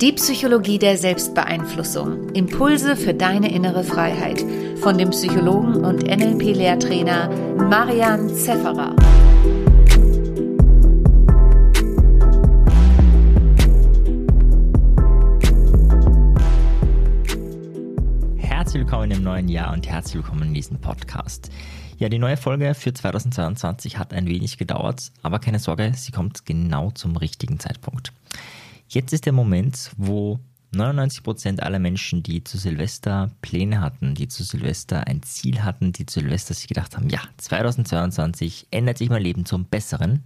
Die Psychologie der Selbstbeeinflussung. Impulse für deine innere Freiheit. Von dem Psychologen und NLP-Lehrtrainer Marian Zefferer. Herzlich willkommen im neuen Jahr und herzlich willkommen in diesem Podcast. Ja, die neue Folge für 2022 hat ein wenig gedauert, aber keine Sorge, sie kommt genau zum richtigen Zeitpunkt. Jetzt ist der Moment, wo 99% aller Menschen, die zu Silvester Pläne hatten, die zu Silvester ein Ziel hatten, die zu Silvester sich gedacht haben, ja, 2022 ändert sich mein Leben zum Besseren,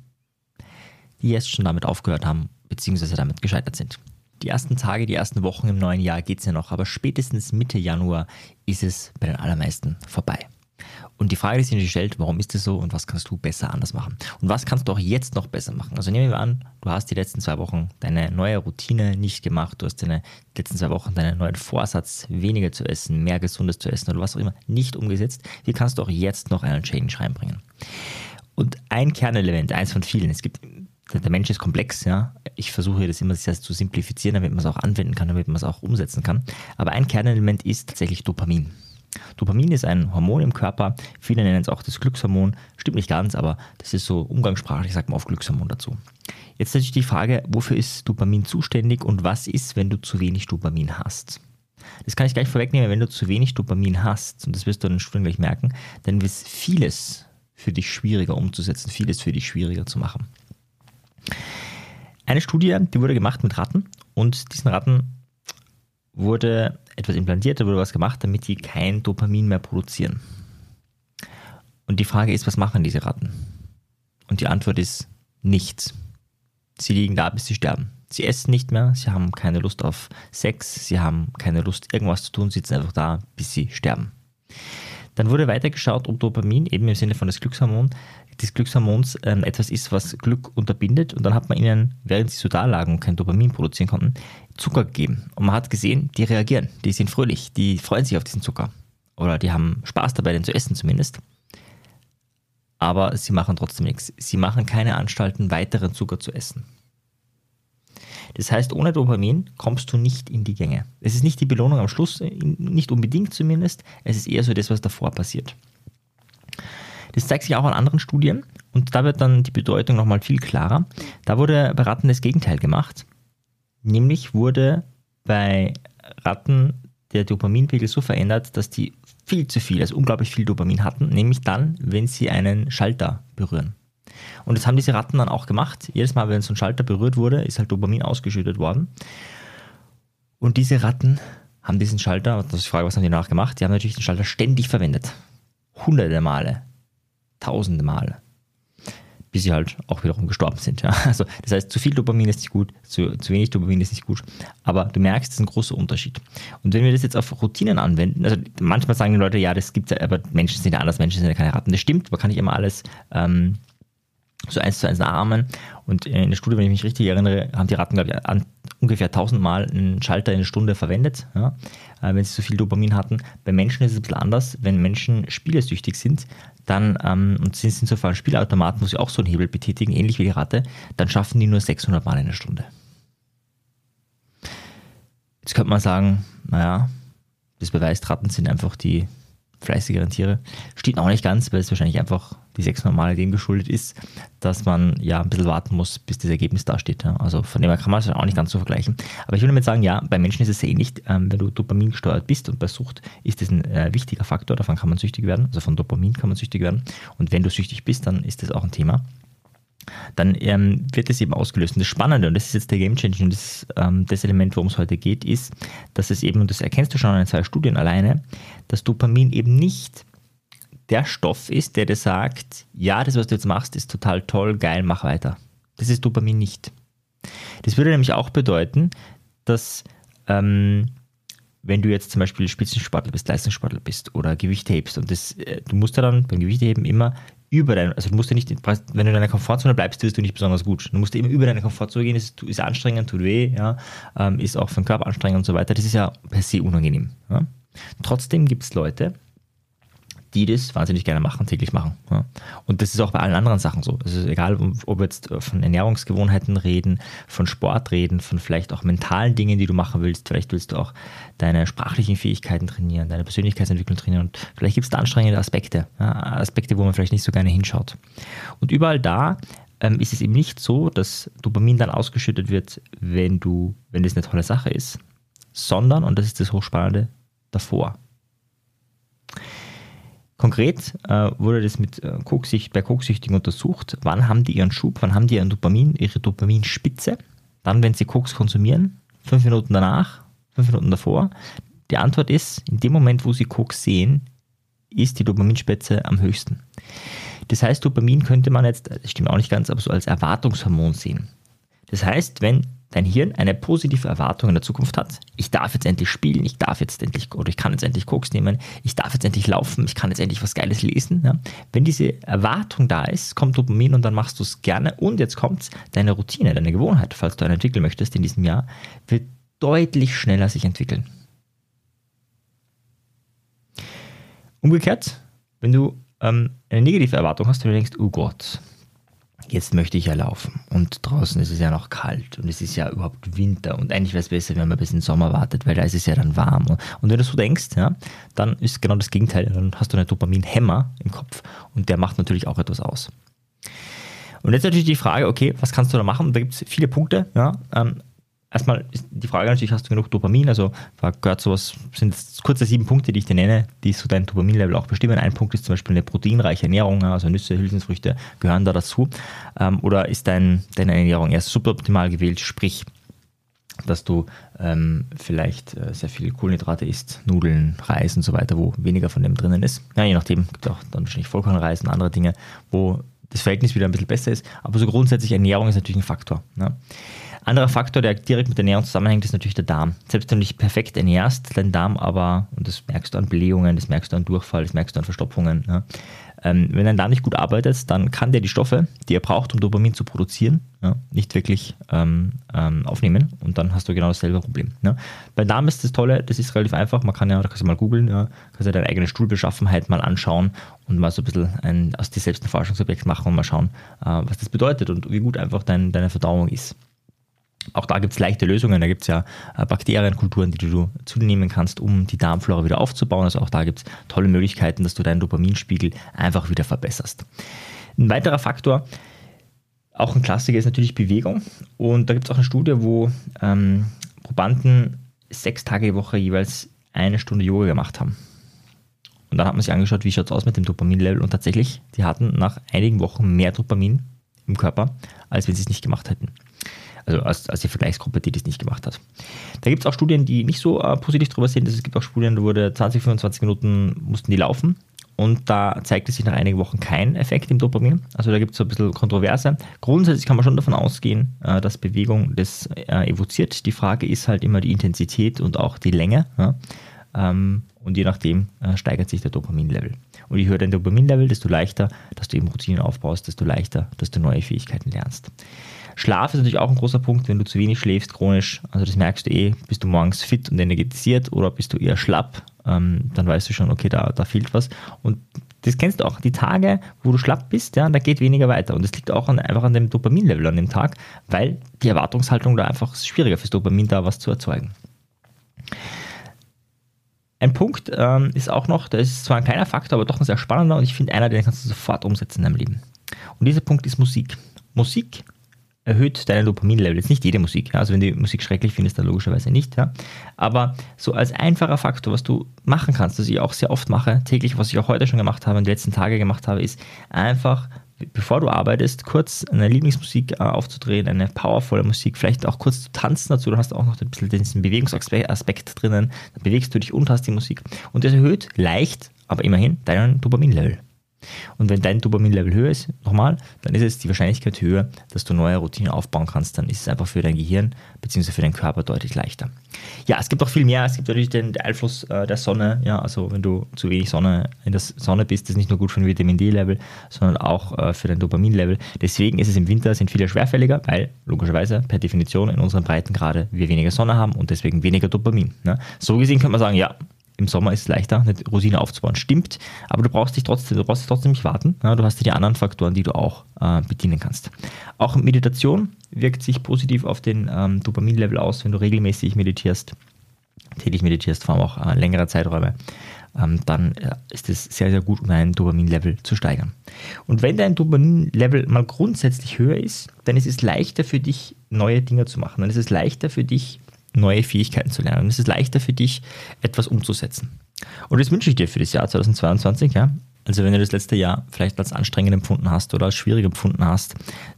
die jetzt schon damit aufgehört haben, beziehungsweise damit gescheitert sind. Die ersten Tage, die ersten Wochen im neuen Jahr geht es ja noch, aber spätestens Mitte Januar ist es bei den allermeisten vorbei. Und die Frage, die sich stellt, warum ist das so und was kannst du besser anders machen? Und was kannst du auch jetzt noch besser machen? Also nehmen wir an, du hast die letzten zwei Wochen deine neue Routine nicht gemacht, du hast deine letzten zwei Wochen deinen neuen Vorsatz, weniger zu essen, mehr Gesundes zu essen oder was auch immer, nicht umgesetzt. Wie kannst du auch jetzt noch einen Change reinbringen? Und ein Kernelement, eins von vielen, es gibt der Mensch ist komplex, ja. Ich versuche das immer sehr zu simplifizieren, damit man es auch anwenden kann, damit man es auch umsetzen kann. Aber ein Kernelement ist tatsächlich Dopamin. Dopamin ist ein Hormon im Körper. Viele nennen es auch das Glückshormon. Stimmt nicht ganz, aber das ist so umgangssprachlich, sagt man auf Glückshormon dazu. Jetzt natürlich die Frage, wofür ist Dopamin zuständig und was ist, wenn du zu wenig Dopamin hast? Das kann ich gleich vorwegnehmen, wenn du zu wenig Dopamin hast, und das wirst du in den Studien gleich merken, dann wird vieles für dich schwieriger umzusetzen, vieles für dich schwieriger zu machen. Eine Studie, die wurde gemacht mit Ratten und diesen Ratten wurde etwas implantiert, da wurde was gemacht, damit die kein Dopamin mehr produzieren. Und die Frage ist, was machen diese Ratten? Und die Antwort ist nichts. Sie liegen da, bis sie sterben. Sie essen nicht mehr, sie haben keine Lust auf Sex, sie haben keine Lust, irgendwas zu tun, sitzen einfach da, bis sie sterben. Dann wurde weitergeschaut, ob Dopamin, eben im Sinne von des Glückshormon, des Glückshormons ähm, etwas ist, was Glück unterbindet. Und dann hat man ihnen, während sie so da lagen und kein Dopamin produzieren konnten, Zucker gegeben. Und man hat gesehen, die reagieren, die sind fröhlich, die freuen sich auf diesen Zucker. Oder die haben Spaß dabei, den zu essen zumindest. Aber sie machen trotzdem nichts. Sie machen keine Anstalten, weiteren Zucker zu essen. Das heißt, ohne Dopamin kommst du nicht in die Gänge. Es ist nicht die Belohnung am Schluss, nicht unbedingt zumindest. Es ist eher so das, was davor passiert. Das zeigt sich auch an anderen Studien und da wird dann die Bedeutung nochmal viel klarer. Da wurde bei Ratten das Gegenteil gemacht. Nämlich wurde bei Ratten der Dopaminpegel so verändert, dass die viel zu viel, also unglaublich viel Dopamin hatten, nämlich dann, wenn sie einen Schalter berühren. Und das haben diese Ratten dann auch gemacht. Jedes Mal, wenn so ein Schalter berührt wurde, ist halt Dopamin ausgeschüttet worden. Und diese Ratten haben diesen Schalter, das ist die Frage, was haben die danach gemacht? Die haben natürlich den Schalter ständig verwendet. Hunderte Male tausende Male. Bis sie halt auch wiederum gestorben sind. Ja. Also, das heißt, zu viel Dopamin ist nicht gut, zu, zu wenig Dopamin ist nicht gut. Aber du merkst, das ist ein großer Unterschied. Und wenn wir das jetzt auf Routinen anwenden, also manchmal sagen die Leute, ja, das gibt es, aber Menschen sind ja anders, Menschen sind ja keine Ratten. Das stimmt, man kann nicht immer alles ähm, so eins zu eins nachahmen. Und in der Studie, wenn ich mich richtig erinnere, haben die Ratten, glaube ich, an, ungefähr 1000 Mal einen Schalter in der Stunde verwendet, ja, äh, wenn sie so viel Dopamin hatten. Bei Menschen ist es ein bisschen anders. Wenn Menschen spielesüchtig sind, dann, ähm, und sie sind einem Spielautomaten, wo sie auch so einen Hebel betätigen, ähnlich wie die Ratte, dann schaffen die nur 600 Mal in der Stunde. Jetzt könnte man sagen, naja, das beweist, Ratten sind einfach die fleißigeren Tiere. Steht auch nicht ganz, weil es wahrscheinlich einfach die sechs normale dem geschuldet ist, dass man ja ein bisschen warten muss, bis das Ergebnis dasteht. Ja. Also von dem her kann man es auch nicht ganz so vergleichen. Aber ich will damit sagen, ja, bei Menschen ist es sehr ähnlich. Ähm, wenn du Dopamin gesteuert bist und bei Sucht ist das ein äh, wichtiger Faktor, davon kann man süchtig werden. Also von Dopamin kann man süchtig werden. Und wenn du süchtig bist, dann ist das auch ein Thema dann ähm, wird es eben ausgelöst. Und das Spannende, und das ist jetzt der Game Changer, und das, ähm, das Element, worum es heute geht, ist, dass es eben, und das erkennst du schon in zwei Studien alleine, dass Dopamin eben nicht der Stoff ist, der dir sagt, ja, das, was du jetzt machst, ist total toll, geil, mach weiter. Das ist Dopamin nicht. Das würde nämlich auch bedeuten, dass ähm, wenn du jetzt zum Beispiel Spitzensportler bist, Leistungssportler bist oder Gewicht hebst und das, äh, du musst ja dann beim Gewichtheben immer über dein, also du musst ja nicht, wenn du in deiner Komfortzone bleibst, wirst du nicht besonders gut. Du musst immer über deine Komfortzone gehen, ist, ist anstrengend, tut weh, ja, ähm, ist auch für den Körper anstrengend und so weiter. Das ist ja per se unangenehm. Ja. Trotzdem gibt es Leute, die das wahnsinnig gerne machen, täglich machen. Ja. Und das ist auch bei allen anderen Sachen so. Es ist egal, ob wir jetzt von Ernährungsgewohnheiten reden, von Sport reden, von vielleicht auch mentalen Dingen, die du machen willst. Vielleicht willst du auch deine sprachlichen Fähigkeiten trainieren, deine Persönlichkeitsentwicklung trainieren. Und vielleicht gibt es da anstrengende Aspekte, ja, Aspekte, wo man vielleicht nicht so gerne hinschaut. Und überall da ähm, ist es eben nicht so, dass Dopamin dann ausgeschüttet wird, wenn du, wenn das eine tolle Sache ist, sondern, und das ist das Hochspannende, davor. Konkret äh, wurde das mit äh, bei Koksüchtigen untersucht. Wann haben die ihren Schub? Wann haben die ihren Dopamin, ihre Dopaminspitze? Dann, wenn sie Koks konsumieren, fünf Minuten danach, fünf Minuten davor. Die Antwort ist, in dem Moment, wo sie Koks sehen, ist die Dopaminspitze am höchsten. Das heißt, Dopamin könnte man jetzt, das stimmt auch nicht ganz, aber so als Erwartungshormon sehen. Das heißt, wenn dein Hirn eine positive Erwartung in der Zukunft hat. Ich darf jetzt endlich spielen, ich darf jetzt endlich, oder ich kann jetzt endlich Koks nehmen, ich darf jetzt endlich laufen, ich kann jetzt endlich was Geiles lesen. Ja. Wenn diese Erwartung da ist, kommt Dopamin und dann machst du es gerne. Und jetzt kommt deine Routine, deine Gewohnheit, falls du eine entwickeln möchtest in diesem Jahr, wird deutlich schneller sich entwickeln. Umgekehrt, wenn du ähm, eine negative Erwartung hast, wenn du denkst, oh Gott, jetzt möchte ich ja laufen. Und draußen ist es ja noch kalt und es ist ja überhaupt Winter. Und eigentlich wäre es besser, wenn man bis in Sommer wartet, weil da ist es ja dann warm. Und wenn du so denkst, ja, dann ist genau das Gegenteil. Dann hast du einen Dopaminhemmer im Kopf und der macht natürlich auch etwas aus. Und jetzt natürlich die Frage, okay, was kannst du da machen? Da gibt es viele Punkte. Ja. Ähm, erstmal ist die Frage natürlich, hast du genug Dopamin? Also gehört sowas, sind kurze sieben Punkte, die ich dir nenne, die so dein Dopaminlevel auch bestimmen. Ein Punkt ist zum Beispiel eine proteinreiche Ernährung, also Nüsse, Hülsenfrüchte gehören da dazu. Ähm, oder ist dein, deine Ernährung erst suboptimal gewählt, sprich, dass du ähm, vielleicht äh, sehr viel Kohlenhydrate isst, Nudeln, Reis und so weiter, wo weniger von dem drinnen ist. Ja, je nachdem gibt auch dann wahrscheinlich Vollkornreis und andere Dinge, wo das Verhältnis wieder ein bisschen besser ist. Aber so grundsätzlich Ernährung ist natürlich ein Faktor. Ne? Anderer Faktor, der direkt mit der Ernährung zusammenhängt, ist natürlich der Darm. Selbst wenn du dich perfekt ernährst, dein Darm aber, und das merkst du an Blähungen, das merkst du an Durchfall, das merkst du an Verstopfungen. Ja. Ähm, wenn dein Darm nicht gut arbeitet, dann kann der die Stoffe, die er braucht, um Dopamin zu produzieren, ja, nicht wirklich ähm, ähm, aufnehmen und dann hast du genau dasselbe Problem. Ja. Beim Darm ist das Tolle, das ist relativ einfach, man kann ja, da kannst du mal googeln, ja, kannst ja deine eigene Stuhlbeschaffenheit mal anschauen und mal so ein bisschen ein, aus dir selbst ein Forschungsobjekt machen und mal schauen, äh, was das bedeutet und wie gut einfach dein, deine Verdauung ist. Auch da gibt es leichte Lösungen. Da gibt es ja äh, Bakterienkulturen, die du zunehmen kannst, um die Darmflora wieder aufzubauen. Also auch da gibt es tolle Möglichkeiten, dass du deinen Dopaminspiegel einfach wieder verbesserst. Ein weiterer Faktor, auch ein Klassiker, ist natürlich Bewegung. Und da gibt es auch eine Studie, wo ähm, Probanden sechs Tage die Woche jeweils eine Stunde Yoga gemacht haben. Und dann hat man sich angeschaut, wie schaut es aus mit dem Dopaminlevel. Und tatsächlich, die hatten nach einigen Wochen mehr Dopamin im Körper, als wenn sie es nicht gemacht hätten also als, als die Vergleichsgruppe, die das nicht gemacht hat. Da gibt es auch Studien, die nicht so äh, positiv drüber sind. Es gibt auch Studien, da wurde 20, 25 Minuten mussten die laufen und da zeigte sich nach einigen Wochen kein Effekt im Dopamin. Also da gibt es so ein bisschen Kontroverse. Grundsätzlich kann man schon davon ausgehen, äh, dass Bewegung das äh, evoziert. Die Frage ist halt immer die Intensität und auch die Länge. Ja? Ähm, und je nachdem äh, steigert sich der Dopaminlevel. Und je höher dein Dopaminlevel, desto leichter, dass du eben Routinen aufbaust, desto leichter, dass du neue Fähigkeiten lernst. Schlaf ist natürlich auch ein großer Punkt, wenn du zu wenig schläfst, chronisch. Also das merkst du eh, bist du morgens fit und energetisiert oder bist du eher schlapp, ähm, dann weißt du schon, okay, da, da fehlt was. Und das kennst du auch, die Tage, wo du schlapp bist, ja, da geht weniger weiter. Und das liegt auch an, einfach an dem Dopaminlevel an dem Tag, weil die Erwartungshaltung da einfach schwieriger fürs Dopamin da was zu erzeugen. Ein Punkt ähm, ist auch noch, das ist zwar ein kleiner Faktor, aber doch ein sehr spannender und ich finde einer, den kannst du sofort umsetzen in deinem Leben. Und dieser Punkt ist Musik. Musik erhöht deine Dopaminlevel. Jetzt nicht jede Musik, ja? also wenn du Musik schrecklich findest, dann logischerweise nicht. Ja? Aber so als einfacher Faktor, was du machen kannst, was ich auch sehr oft mache, täglich, was ich auch heute schon gemacht habe und die letzten Tage gemacht habe, ist einfach, bevor du arbeitest, kurz eine Lieblingsmusik äh, aufzudrehen, eine powervolle Musik, vielleicht auch kurz zu tanzen dazu, du hast auch noch ein bisschen diesen Bewegungsaspekt drinnen, dann bewegst du dich und hast die Musik. Und das erhöht leicht, aber immerhin deinen Dopaminlevel. Und wenn dein Dopaminlevel höher ist, nochmal, dann ist es die Wahrscheinlichkeit höher, dass du neue Routinen aufbauen kannst. Dann ist es einfach für dein Gehirn bzw. für deinen Körper deutlich leichter. Ja, es gibt auch viel mehr. Es gibt natürlich den Einfluss äh, der Sonne. Ja, also wenn du zu wenig Sonne in der Sonne bist, ist nicht nur gut für ein Vitamin D-Level, sondern auch äh, für dein Dopaminlevel. Deswegen ist es im Winter sind viele schwerfälliger, weil logischerweise per Definition in unseren Breitengrade wir weniger Sonne haben und deswegen weniger Dopamin. Ne? So gesehen könnte man sagen, ja, im Sommer ist es leichter, eine Routine aufzubauen. Stimmt, aber du brauchst dich trotzdem, du brauchst dich trotzdem nicht warten. Ja, du hast ja die anderen Faktoren, die du auch äh, bedienen kannst. Auch Meditation wirkt sich positiv auf den ähm, Dopaminlevel aus, wenn du regelmäßig meditierst, täglich meditierst, vor allem auch äh, längere Zeiträume ähm, dann äh, ist es sehr, sehr gut, um dein Dopaminlevel zu steigern. Und wenn dein Dopaminlevel mal grundsätzlich höher ist, dann ist es leichter für dich, neue Dinge zu machen. Dann ist es leichter für dich, neue Fähigkeiten zu lernen. Dann ist es leichter für dich, etwas umzusetzen. Und das wünsche ich dir für das Jahr 2022, ja. Also wenn du das letzte Jahr vielleicht als anstrengend empfunden hast oder als schwierig empfunden hast,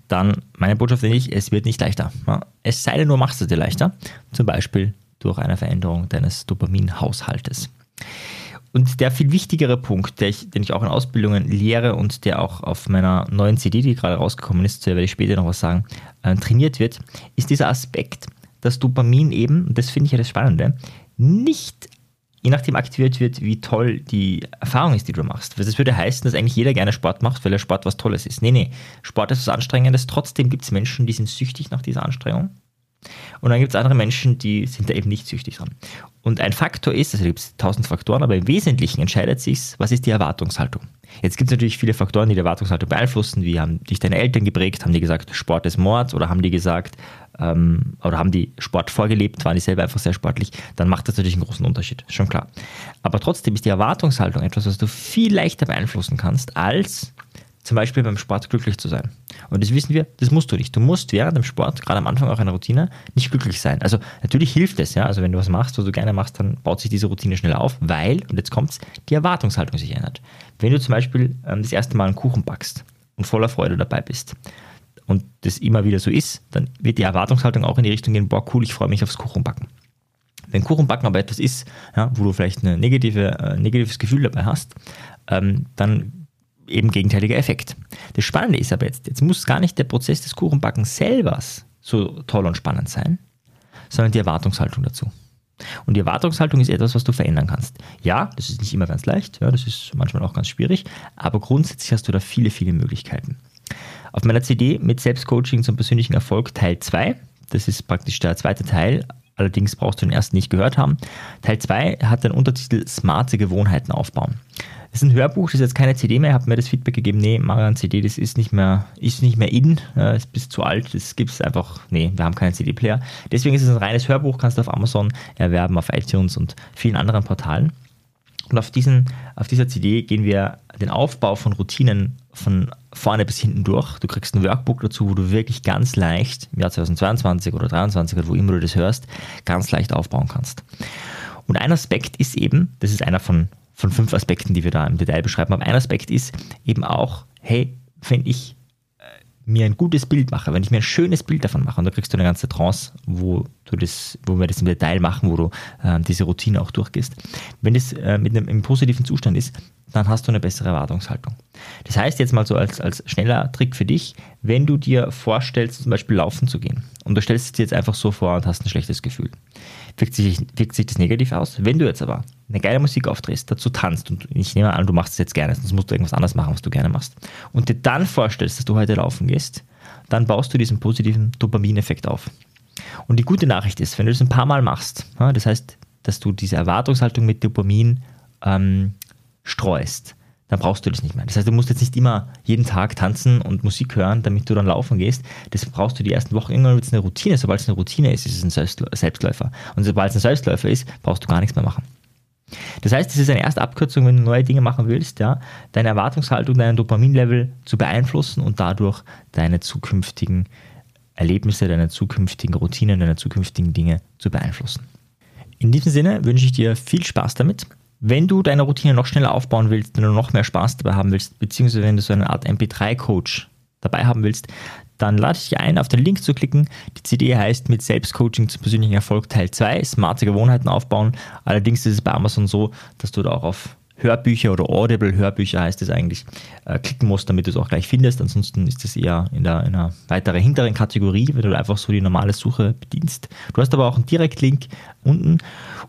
dann meine Botschaft an dich, es wird nicht leichter. Ja? Es sei denn, du machst es dir leichter. Zum Beispiel durch eine Veränderung deines Dopaminhaushaltes. Und der viel wichtigere Punkt, ich, den ich auch in Ausbildungen lehre und der auch auf meiner neuen CD, die gerade rausgekommen ist, zu der werde ich später noch was sagen, äh, trainiert wird, ist dieser Aspekt, dass Dopamin eben, und das finde ich ja das Spannende, nicht je nachdem aktiviert wird, wie toll die Erfahrung ist, die du machst. Das würde heißen, dass eigentlich jeder gerne Sport macht, weil der Sport was Tolles ist. Nee, nee, Sport ist was Anstrengendes. Trotzdem gibt es Menschen, die sind süchtig nach dieser Anstrengung. Und dann gibt es andere Menschen, die sind da eben nicht süchtig dran. Und ein Faktor ist, also gibt es tausend Faktoren, aber im Wesentlichen entscheidet sich, was ist die Erwartungshaltung. Jetzt gibt es natürlich viele Faktoren, die die Erwartungshaltung beeinflussen. Wie haben dich deine Eltern geprägt? Haben die gesagt, Sport ist Mord? Oder haben die gesagt, ähm, oder haben die Sport vorgelebt? Waren die selber einfach sehr sportlich? Dann macht das natürlich einen großen Unterschied, schon klar. Aber trotzdem ist die Erwartungshaltung etwas, was du viel leichter beeinflussen kannst, als zum Beispiel beim Sport glücklich zu sein. Und das wissen wir, das musst du nicht. Du musst während dem Sport, gerade am Anfang auch einer Routine, nicht glücklich sein. Also natürlich hilft es, ja. Also wenn du was machst, was du gerne machst, dann baut sich diese Routine schneller auf, weil, und jetzt kommt's, die Erwartungshaltung sich ändert. Wenn du zum Beispiel ähm, das erste Mal einen Kuchen backst und voller Freude dabei bist und das immer wieder so ist, dann wird die Erwartungshaltung auch in die Richtung gehen, boah, cool, ich freue mich aufs Kuchenbacken. Wenn Kuchenbacken aber etwas ist, ja, wo du vielleicht ein negative, äh, negatives Gefühl dabei hast, ähm, dann eben gegenteiliger Effekt. Das Spannende ist aber jetzt, jetzt muss gar nicht der Prozess des Kuchenbackens selber so toll und spannend sein, sondern die Erwartungshaltung dazu. Und die Erwartungshaltung ist etwas, was du verändern kannst. Ja, das ist nicht immer ganz leicht, ja, das ist manchmal auch ganz schwierig, aber grundsätzlich hast du da viele, viele Möglichkeiten. Auf meiner CD mit Selbstcoaching zum persönlichen Erfolg Teil 2, das ist praktisch der zweite Teil, allerdings brauchst du den ersten nicht gehört haben. Teil 2 hat den Untertitel Smarte Gewohnheiten aufbauen. Das ist ein Hörbuch, das ist jetzt keine CD mehr. Habe mir das Feedback gegeben, nee, Marian CD, das ist nicht mehr, ist nicht mehr in, äh, ist zu alt, das gibt es einfach, nee, wir haben keinen CD-Player. Deswegen ist es ein reines Hörbuch, kannst du auf Amazon erwerben, auf iTunes und vielen anderen Portalen. Und auf, diesen, auf dieser CD gehen wir den Aufbau von Routinen von vorne bis hinten durch. Du kriegst ein Workbook dazu, wo du wirklich ganz leicht im Jahr 2022 oder 2023 oder wo immer du das hörst, ganz leicht aufbauen kannst. Und ein Aspekt ist eben, das ist einer von von fünf Aspekten, die wir da im Detail beschreiben. Aber ein Aspekt ist eben auch, hey, wenn ich mir ein gutes Bild mache, wenn ich mir ein schönes Bild davon mache, und da kriegst du eine ganze Trance, wo du das, wo wir das im Detail machen, wo du äh, diese Routine auch durchgehst. Wenn das äh, mit einem im positiven Zustand ist, dann hast du eine bessere Erwartungshaltung. Das heißt jetzt mal so als, als schneller Trick für dich, wenn du dir vorstellst, zum Beispiel laufen zu gehen, und du stellst es dir jetzt einfach so vor und hast ein schlechtes Gefühl, wirkt sich, wirkt sich das negativ aus. Wenn du jetzt aber eine geile Musik aufdrehst, dazu tanzt und ich nehme an, du machst es jetzt gerne, sonst musst du irgendwas anderes machen, was du gerne machst, und dir dann vorstellst, dass du heute laufen gehst, dann baust du diesen positiven Dopamineffekt auf. Und die gute Nachricht ist, wenn du das ein paar Mal machst, das heißt, dass du diese Erwartungshaltung mit Dopamin ähm, streust, dann brauchst du das nicht mehr. Das heißt, du musst jetzt nicht immer jeden Tag tanzen und Musik hören, damit du dann laufen gehst. Das brauchst du die ersten Wochen. Irgendwann wird es eine Routine. Sobald es eine Routine ist, ist es ein Selbstläufer. Und sobald es ein Selbstläufer ist, brauchst du gar nichts mehr machen. Das heißt, es ist eine erste Abkürzung, wenn du neue Dinge machen willst, ja, deine Erwartungshaltung, dein Dopaminlevel zu beeinflussen und dadurch deine zukünftigen Erlebnisse, deine zukünftigen Routinen, deine zukünftigen Dinge zu beeinflussen. In diesem Sinne wünsche ich dir viel Spaß damit. Wenn du deine Routine noch schneller aufbauen willst, wenn du noch mehr Spaß dabei haben willst, beziehungsweise wenn du so eine Art MP3-Coach dabei haben willst, dann lade ich dich ein, auf den Link zu klicken. Die CD heißt mit Selbstcoaching zum persönlichen Erfolg Teil 2, smarte Gewohnheiten aufbauen. Allerdings ist es bei Amazon so, dass du da auch auf Hörbücher oder Audible-Hörbücher heißt es eigentlich, äh, klicken musst, damit du es auch gleich findest. Ansonsten ist es eher in, der, in einer weiteren hinteren Kategorie, wenn du einfach so die normale Suche bedienst. Du hast aber auch einen Direktlink unten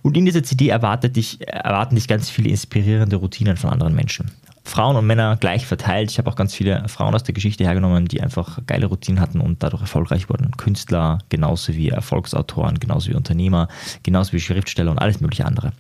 und in dieser CD erwartet dich, erwarten dich ganz viele inspirierende Routinen von anderen Menschen. Frauen und Männer gleich verteilt. Ich habe auch ganz viele Frauen aus der Geschichte hergenommen, die einfach geile Routinen hatten und dadurch erfolgreich wurden. Künstler, genauso wie Erfolgsautoren, genauso wie Unternehmer, genauso wie Schriftsteller und alles mögliche andere.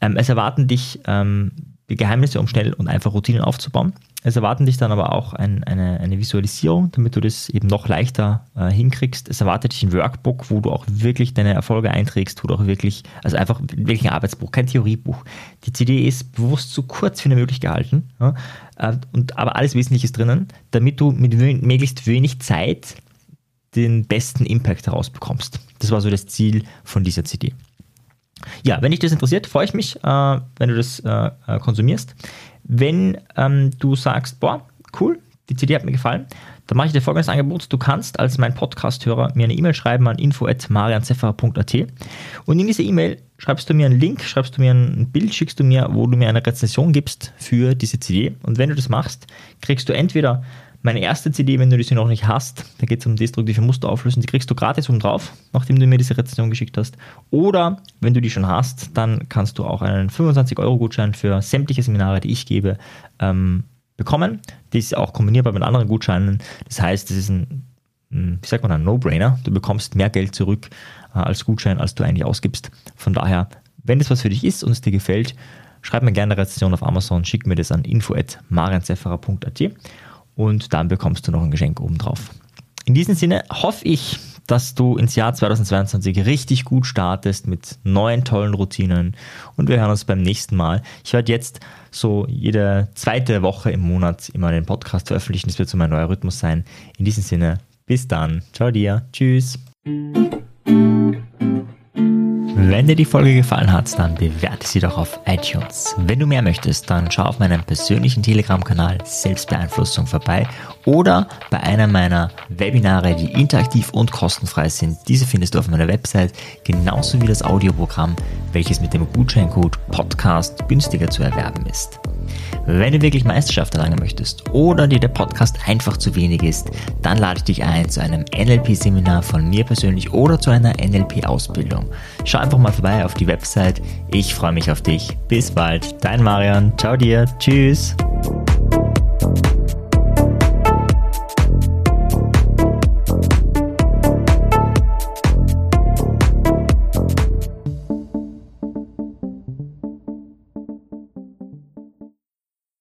Ähm, es erwarten dich ähm, Geheimnisse, um schnell und einfach Routinen aufzubauen. Es erwarten dich dann aber auch ein, eine, eine, Visualisierung, damit du das eben noch leichter äh, hinkriegst. Es erwartet dich ein Workbook, wo du auch wirklich deine Erfolge einträgst, wo du auch wirklich, also einfach wirklich ein Arbeitsbuch, kein Theoriebuch. Die CD ist bewusst so kurz wie möglich gehalten, ja, äh, und, aber alles Wesentliche ist drinnen, damit du mit möglichst wenig Zeit den besten Impact herausbekommst. Das war so das Ziel von dieser CD. Ja, wenn dich das interessiert, freue ich mich, äh, wenn du das äh, äh, konsumierst. Wenn ähm, du sagst, boah, cool, die CD hat mir gefallen, dann mache ich dir folgendes Angebot. Du kannst als mein Podcast-Hörer mir eine E-Mail schreiben an info.marianzeffer.at und in diese E-Mail schreibst du mir einen Link, schreibst du mir ein Bild, schickst du mir, wo du mir eine Rezension gibst für diese CD. Und wenn du das machst, kriegst du entweder meine erste CD, wenn du diese noch nicht hast, da geht es um destruktive Muster auflösen, die kriegst du gratis oben drauf, nachdem du mir diese Rezension geschickt hast. Oder wenn du die schon hast, dann kannst du auch einen 25-Euro-Gutschein für sämtliche Seminare, die ich gebe, ähm, bekommen. Die ist auch kombinierbar mit anderen Gutscheinen. Das heißt, das ist ein, wie sagt man, ein No-Brainer. Du bekommst mehr Geld zurück äh, als Gutschein, als du eigentlich ausgibst. Von daher, wenn das was für dich ist und es dir gefällt, schreib mir gerne eine Rezension auf Amazon, schick mir das an info.marianzefferer.at und dann bekommst du noch ein Geschenk obendrauf. In diesem Sinne hoffe ich, dass du ins Jahr 2022 richtig gut startest mit neuen tollen Routinen und wir hören uns beim nächsten Mal. Ich werde jetzt so jede zweite Woche im Monat immer den Podcast veröffentlichen. Das wird so mein neuer Rhythmus sein. In diesem Sinne, bis dann. Ciao dir. Tschüss. Wenn dir die Folge gefallen hat, dann bewerte sie doch auf iTunes. Wenn du mehr möchtest, dann schau auf meinem persönlichen Telegram-Kanal Selbstbeeinflussung vorbei oder bei einer meiner Webinare, die interaktiv und kostenfrei sind. Diese findest du auf meiner Website, genauso wie das Audioprogramm, welches mit dem Gutscheincode Podcast günstiger zu erwerben ist. Wenn du wirklich Meisterschaft erlangen möchtest oder dir der Podcast einfach zu wenig ist, dann lade ich dich ein zu einem NLP-Seminar von mir persönlich oder zu einer NLP-Ausbildung. Schau einfach mal vorbei auf die Website. Ich freue mich auf dich. Bis bald. Dein Marian. Ciao dir. Tschüss.